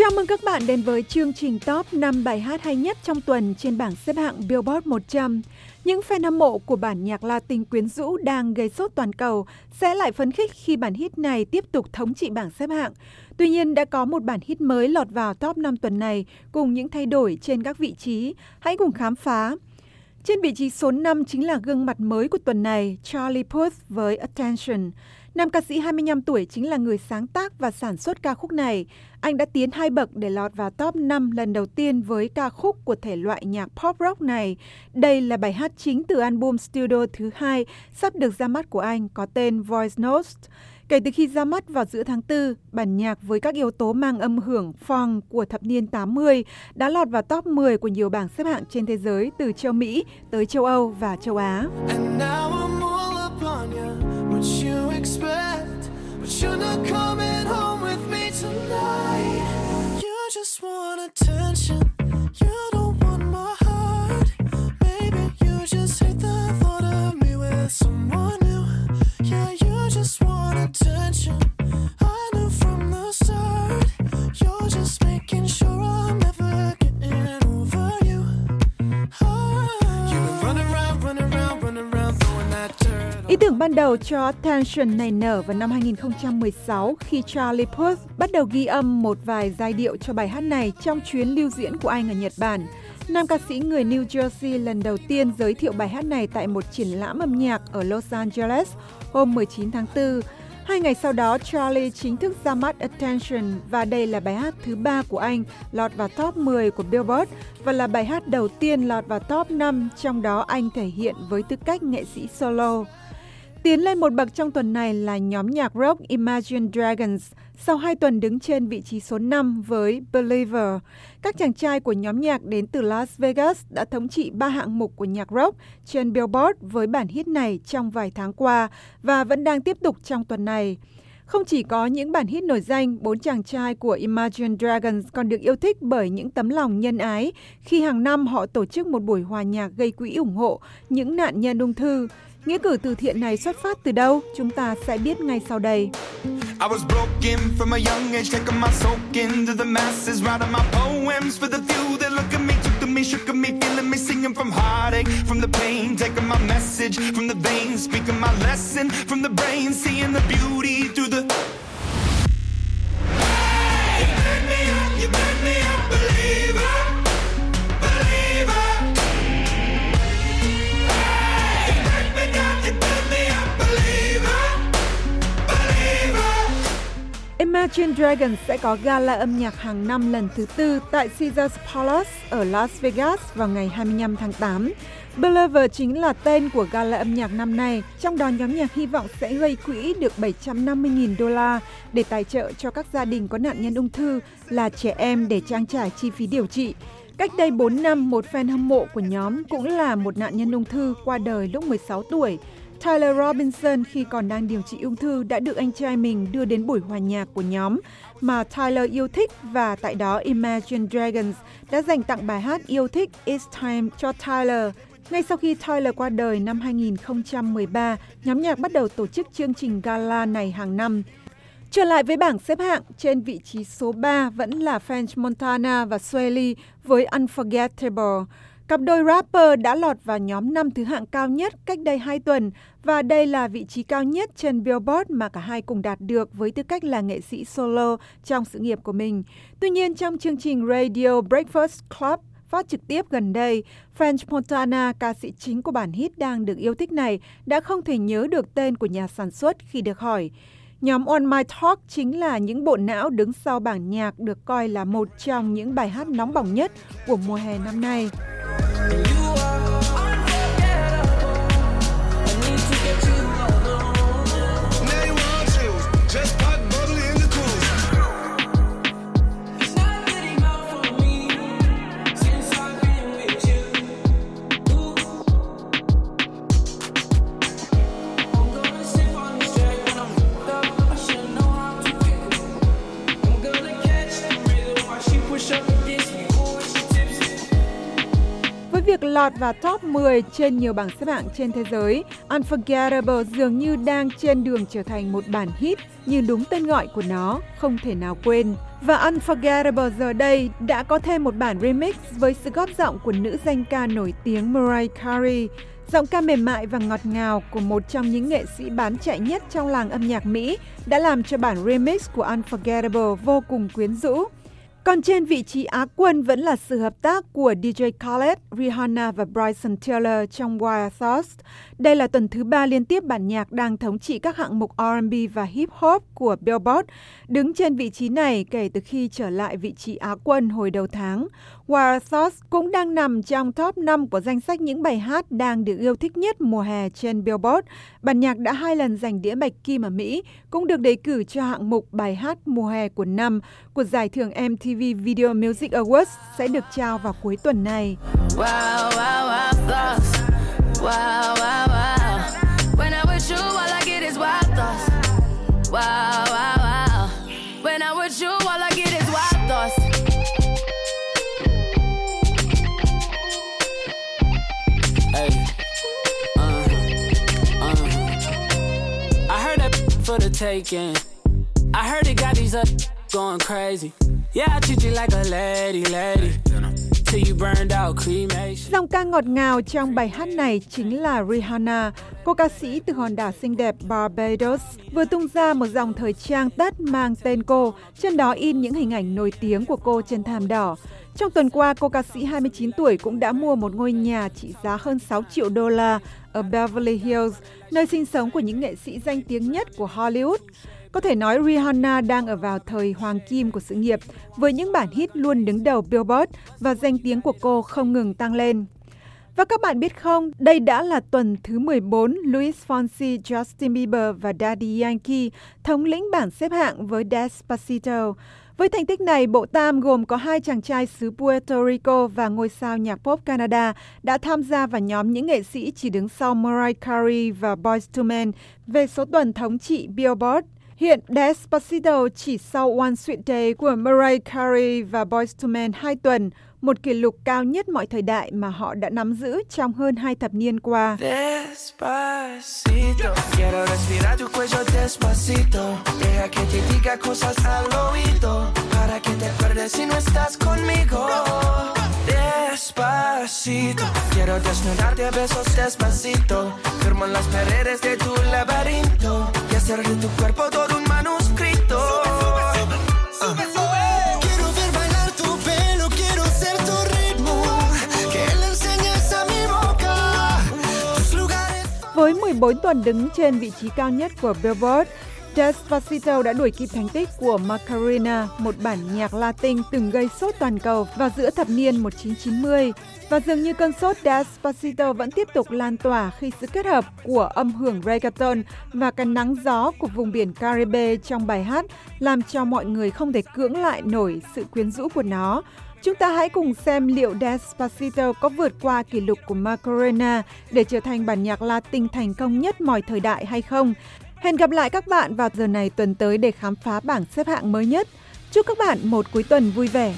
Chào mừng các bạn đến với chương trình top 5 bài hát hay nhất trong tuần trên bảng xếp hạng Billboard 100. Những fan hâm mộ của bản nhạc Latin quyến rũ đang gây sốt toàn cầu sẽ lại phấn khích khi bản hit này tiếp tục thống trị bảng xếp hạng. Tuy nhiên, đã có một bản hit mới lọt vào top 5 tuần này cùng những thay đổi trên các vị trí. Hãy cùng khám phá. Trên vị trí số 5 chính là gương mặt mới của tuần này, Charlie Puth với Attention. Nam ca sĩ 25 tuổi chính là người sáng tác và sản xuất ca khúc này. Anh đã tiến hai bậc để lọt vào top 5 lần đầu tiên với ca khúc của thể loại nhạc pop rock này. Đây là bài hát chính từ album studio thứ hai sắp được ra mắt của anh có tên Voice Notes. Kể từ khi ra mắt vào giữa tháng 4, bản nhạc với các yếu tố mang âm hưởng funk của thập niên 80 đã lọt vào top 10 của nhiều bảng xếp hạng trên thế giới từ châu Mỹ tới châu Âu và châu Á. just want attention. Tưởng ban đầu cho Attention này nở vào năm 2016 khi Charlie Puth bắt đầu ghi âm một vài giai điệu cho bài hát này trong chuyến lưu diễn của anh ở Nhật Bản. Nam ca sĩ người New Jersey lần đầu tiên giới thiệu bài hát này tại một triển lãm âm nhạc ở Los Angeles hôm 19 tháng 4. Hai ngày sau đó, Charlie chính thức ra mắt Attention và đây là bài hát thứ ba của anh lọt vào top 10 của Billboard và là bài hát đầu tiên lọt vào top 5, trong đó anh thể hiện với tư cách nghệ sĩ solo. Tiến lên một bậc trong tuần này là nhóm nhạc rock Imagine Dragons, sau hai tuần đứng trên vị trí số 5 với Believer. Các chàng trai của nhóm nhạc đến từ Las Vegas đã thống trị ba hạng mục của nhạc rock trên Billboard với bản hit này trong vài tháng qua và vẫn đang tiếp tục trong tuần này. Không chỉ có những bản hit nổi danh, bốn chàng trai của Imagine Dragons còn được yêu thích bởi những tấm lòng nhân ái khi hàng năm họ tổ chức một buổi hòa nhạc gây quỹ ủng hộ những nạn nhân ung thư. Nghĩa cử từ thiện này xuất phát từ đâu? Chúng ta sẽ biết ngay sau đây. I was broken from a young age, taking my soak into the masses, writing my poems for the few that look at me, me, shook me, feeling me, singing from heartache, from the pain, taking my message. From the veins, speaking my lesson. From the brain, seeing the beauty through the. Hey, you burn me up, you burn me up, believer, Imagine Dragons sẽ có gala âm nhạc hàng năm lần thứ tư tại Caesars Palace ở Las Vegas vào ngày 25 tháng 8. Believer chính là tên của gala âm nhạc năm nay, trong đó nhóm nhạc hy vọng sẽ gây quỹ được 750.000 đô la để tài trợ cho các gia đình có nạn nhân ung thư là trẻ em để trang trải chi phí điều trị. Cách đây 4 năm, một fan hâm mộ của nhóm cũng là một nạn nhân ung thư qua đời lúc 16 tuổi. Tyler Robinson khi còn đang điều trị ung thư đã được anh trai mình đưa đến buổi hòa nhạc của nhóm mà Tyler yêu thích và tại đó Imagine Dragons đã dành tặng bài hát yêu thích It's Time cho Tyler. Ngay sau khi Tyler qua đời năm 2013, nhóm nhạc bắt đầu tổ chức chương trình gala này hàng năm. Trở lại với bảng xếp hạng, trên vị trí số 3 vẫn là French Montana và Swelly với Unforgettable. Cặp đôi rapper đã lọt vào nhóm năm thứ hạng cao nhất cách đây 2 tuần và đây là vị trí cao nhất trên Billboard mà cả hai cùng đạt được với tư cách là nghệ sĩ solo trong sự nghiệp của mình. Tuy nhiên trong chương trình Radio Breakfast Club phát trực tiếp gần đây, French Montana, ca sĩ chính của bản hit đang được yêu thích này, đã không thể nhớ được tên của nhà sản xuất khi được hỏi. Nhóm On My Talk chính là những bộ não đứng sau bảng nhạc được coi là một trong những bài hát nóng bỏng nhất của mùa hè năm nay. Với việc lọt vào top 10 trên nhiều bảng xếp hạng trên thế giới, Unforgettable dường như đang trên đường trở thành một bản hit như đúng tên gọi của nó, không thể nào quên. Và Unforgettable giờ đây đã có thêm một bản remix với sự góp giọng của nữ danh ca nổi tiếng Mariah Carey, Giọng ca mềm mại và ngọt ngào của một trong những nghệ sĩ bán chạy nhất trong làng âm nhạc Mỹ đã làm cho bản remix của Unforgettable vô cùng quyến rũ. Còn trên vị trí Á quân vẫn là sự hợp tác của DJ Khaled, Rihanna và Bryson Tiller trong Wild Thoughts. Đây là tuần thứ ba liên tiếp bản nhạc đang thống trị các hạng mục R&B và hip hop của Billboard, đứng trên vị trí này kể từ khi trở lại vị trí Á quân hồi đầu tháng. Wild Thoughts cũng đang nằm trong top 5 của danh sách những bài hát đang được yêu thích nhất mùa hè trên Billboard. Bản nhạc đã hai lần giành đĩa bạch kim ở Mỹ, cũng được đề cử cho hạng mục bài hát mùa hè của năm của giải thưởng MTV Video Music Awards sẽ được trao vào cuối tuần này. Wow, wow, wow, thoughts. Wow, wow, wow. When I'm with you, all I get is wild thoughts. Wow, wow, wow. When I'm with you, all I get is wild thoughts. Hey. I heard that for the taking. I heard it got these up going crazy. Yeah, I treat you like a lady, lady. Dòng ca ngọt ngào trong bài hát này chính là Rihanna, cô ca sĩ từ hòn đảo xinh đẹp Barbados, vừa tung ra một dòng thời trang tất mang tên cô, trên đó in những hình ảnh nổi tiếng của cô trên thảm đỏ. Trong tuần qua, cô ca sĩ 29 tuổi cũng đã mua một ngôi nhà trị giá hơn 6 triệu đô la ở Beverly Hills, nơi sinh sống của những nghệ sĩ danh tiếng nhất của Hollywood. Có thể nói Rihanna đang ở vào thời hoàng kim của sự nghiệp với những bản hit luôn đứng đầu Billboard và danh tiếng của cô không ngừng tăng lên. Và các bạn biết không, đây đã là tuần thứ 14 Luis Fonsi, Justin Bieber và Daddy Yankee thống lĩnh bảng xếp hạng với Despacito. Với thành tích này, bộ tam gồm có hai chàng trai xứ Puerto Rico và ngôi sao nhạc pop Canada đã tham gia vào nhóm những nghệ sĩ chỉ đứng sau Mariah Carey và Boyz II Men về số tuần thống trị Billboard. Hiện Despacito chỉ sau One Sweet Day của Mariah Carey và Boyz II Men 2 tuần, một kỷ lục cao nhất mọi thời đại mà họ đã nắm giữ trong hơn hai thập niên qua. Despacito, quiero respirar tu cuello despacito, deja que te diga cosas al oído, para que te acuerdes si no estás conmigo. Despacito, quiero desnudarte a besos despacito, firmo en las paredes de tu laberinto. Y hacer de tu cuerpo todo un manuscrito. Sube, sube, sube. Với 14 tuần đứng trên vị trí cao nhất của Billboard, Despacito đã đuổi kịp thành tích của Macarena, một bản nhạc Latin từng gây sốt toàn cầu vào giữa thập niên 1990. Và dường như cơn sốt Despacito vẫn tiếp tục lan tỏa khi sự kết hợp của âm hưởng reggaeton và cái nắng gió của vùng biển Caribe trong bài hát làm cho mọi người không thể cưỡng lại nổi sự quyến rũ của nó. Chúng ta hãy cùng xem liệu Despacito có vượt qua kỷ lục của Macarena để trở thành bản nhạc Latin thành công nhất mọi thời đại hay không. Hẹn gặp lại các bạn vào giờ này tuần tới để khám phá bảng xếp hạng mới nhất. Chúc các bạn một cuối tuần vui vẻ.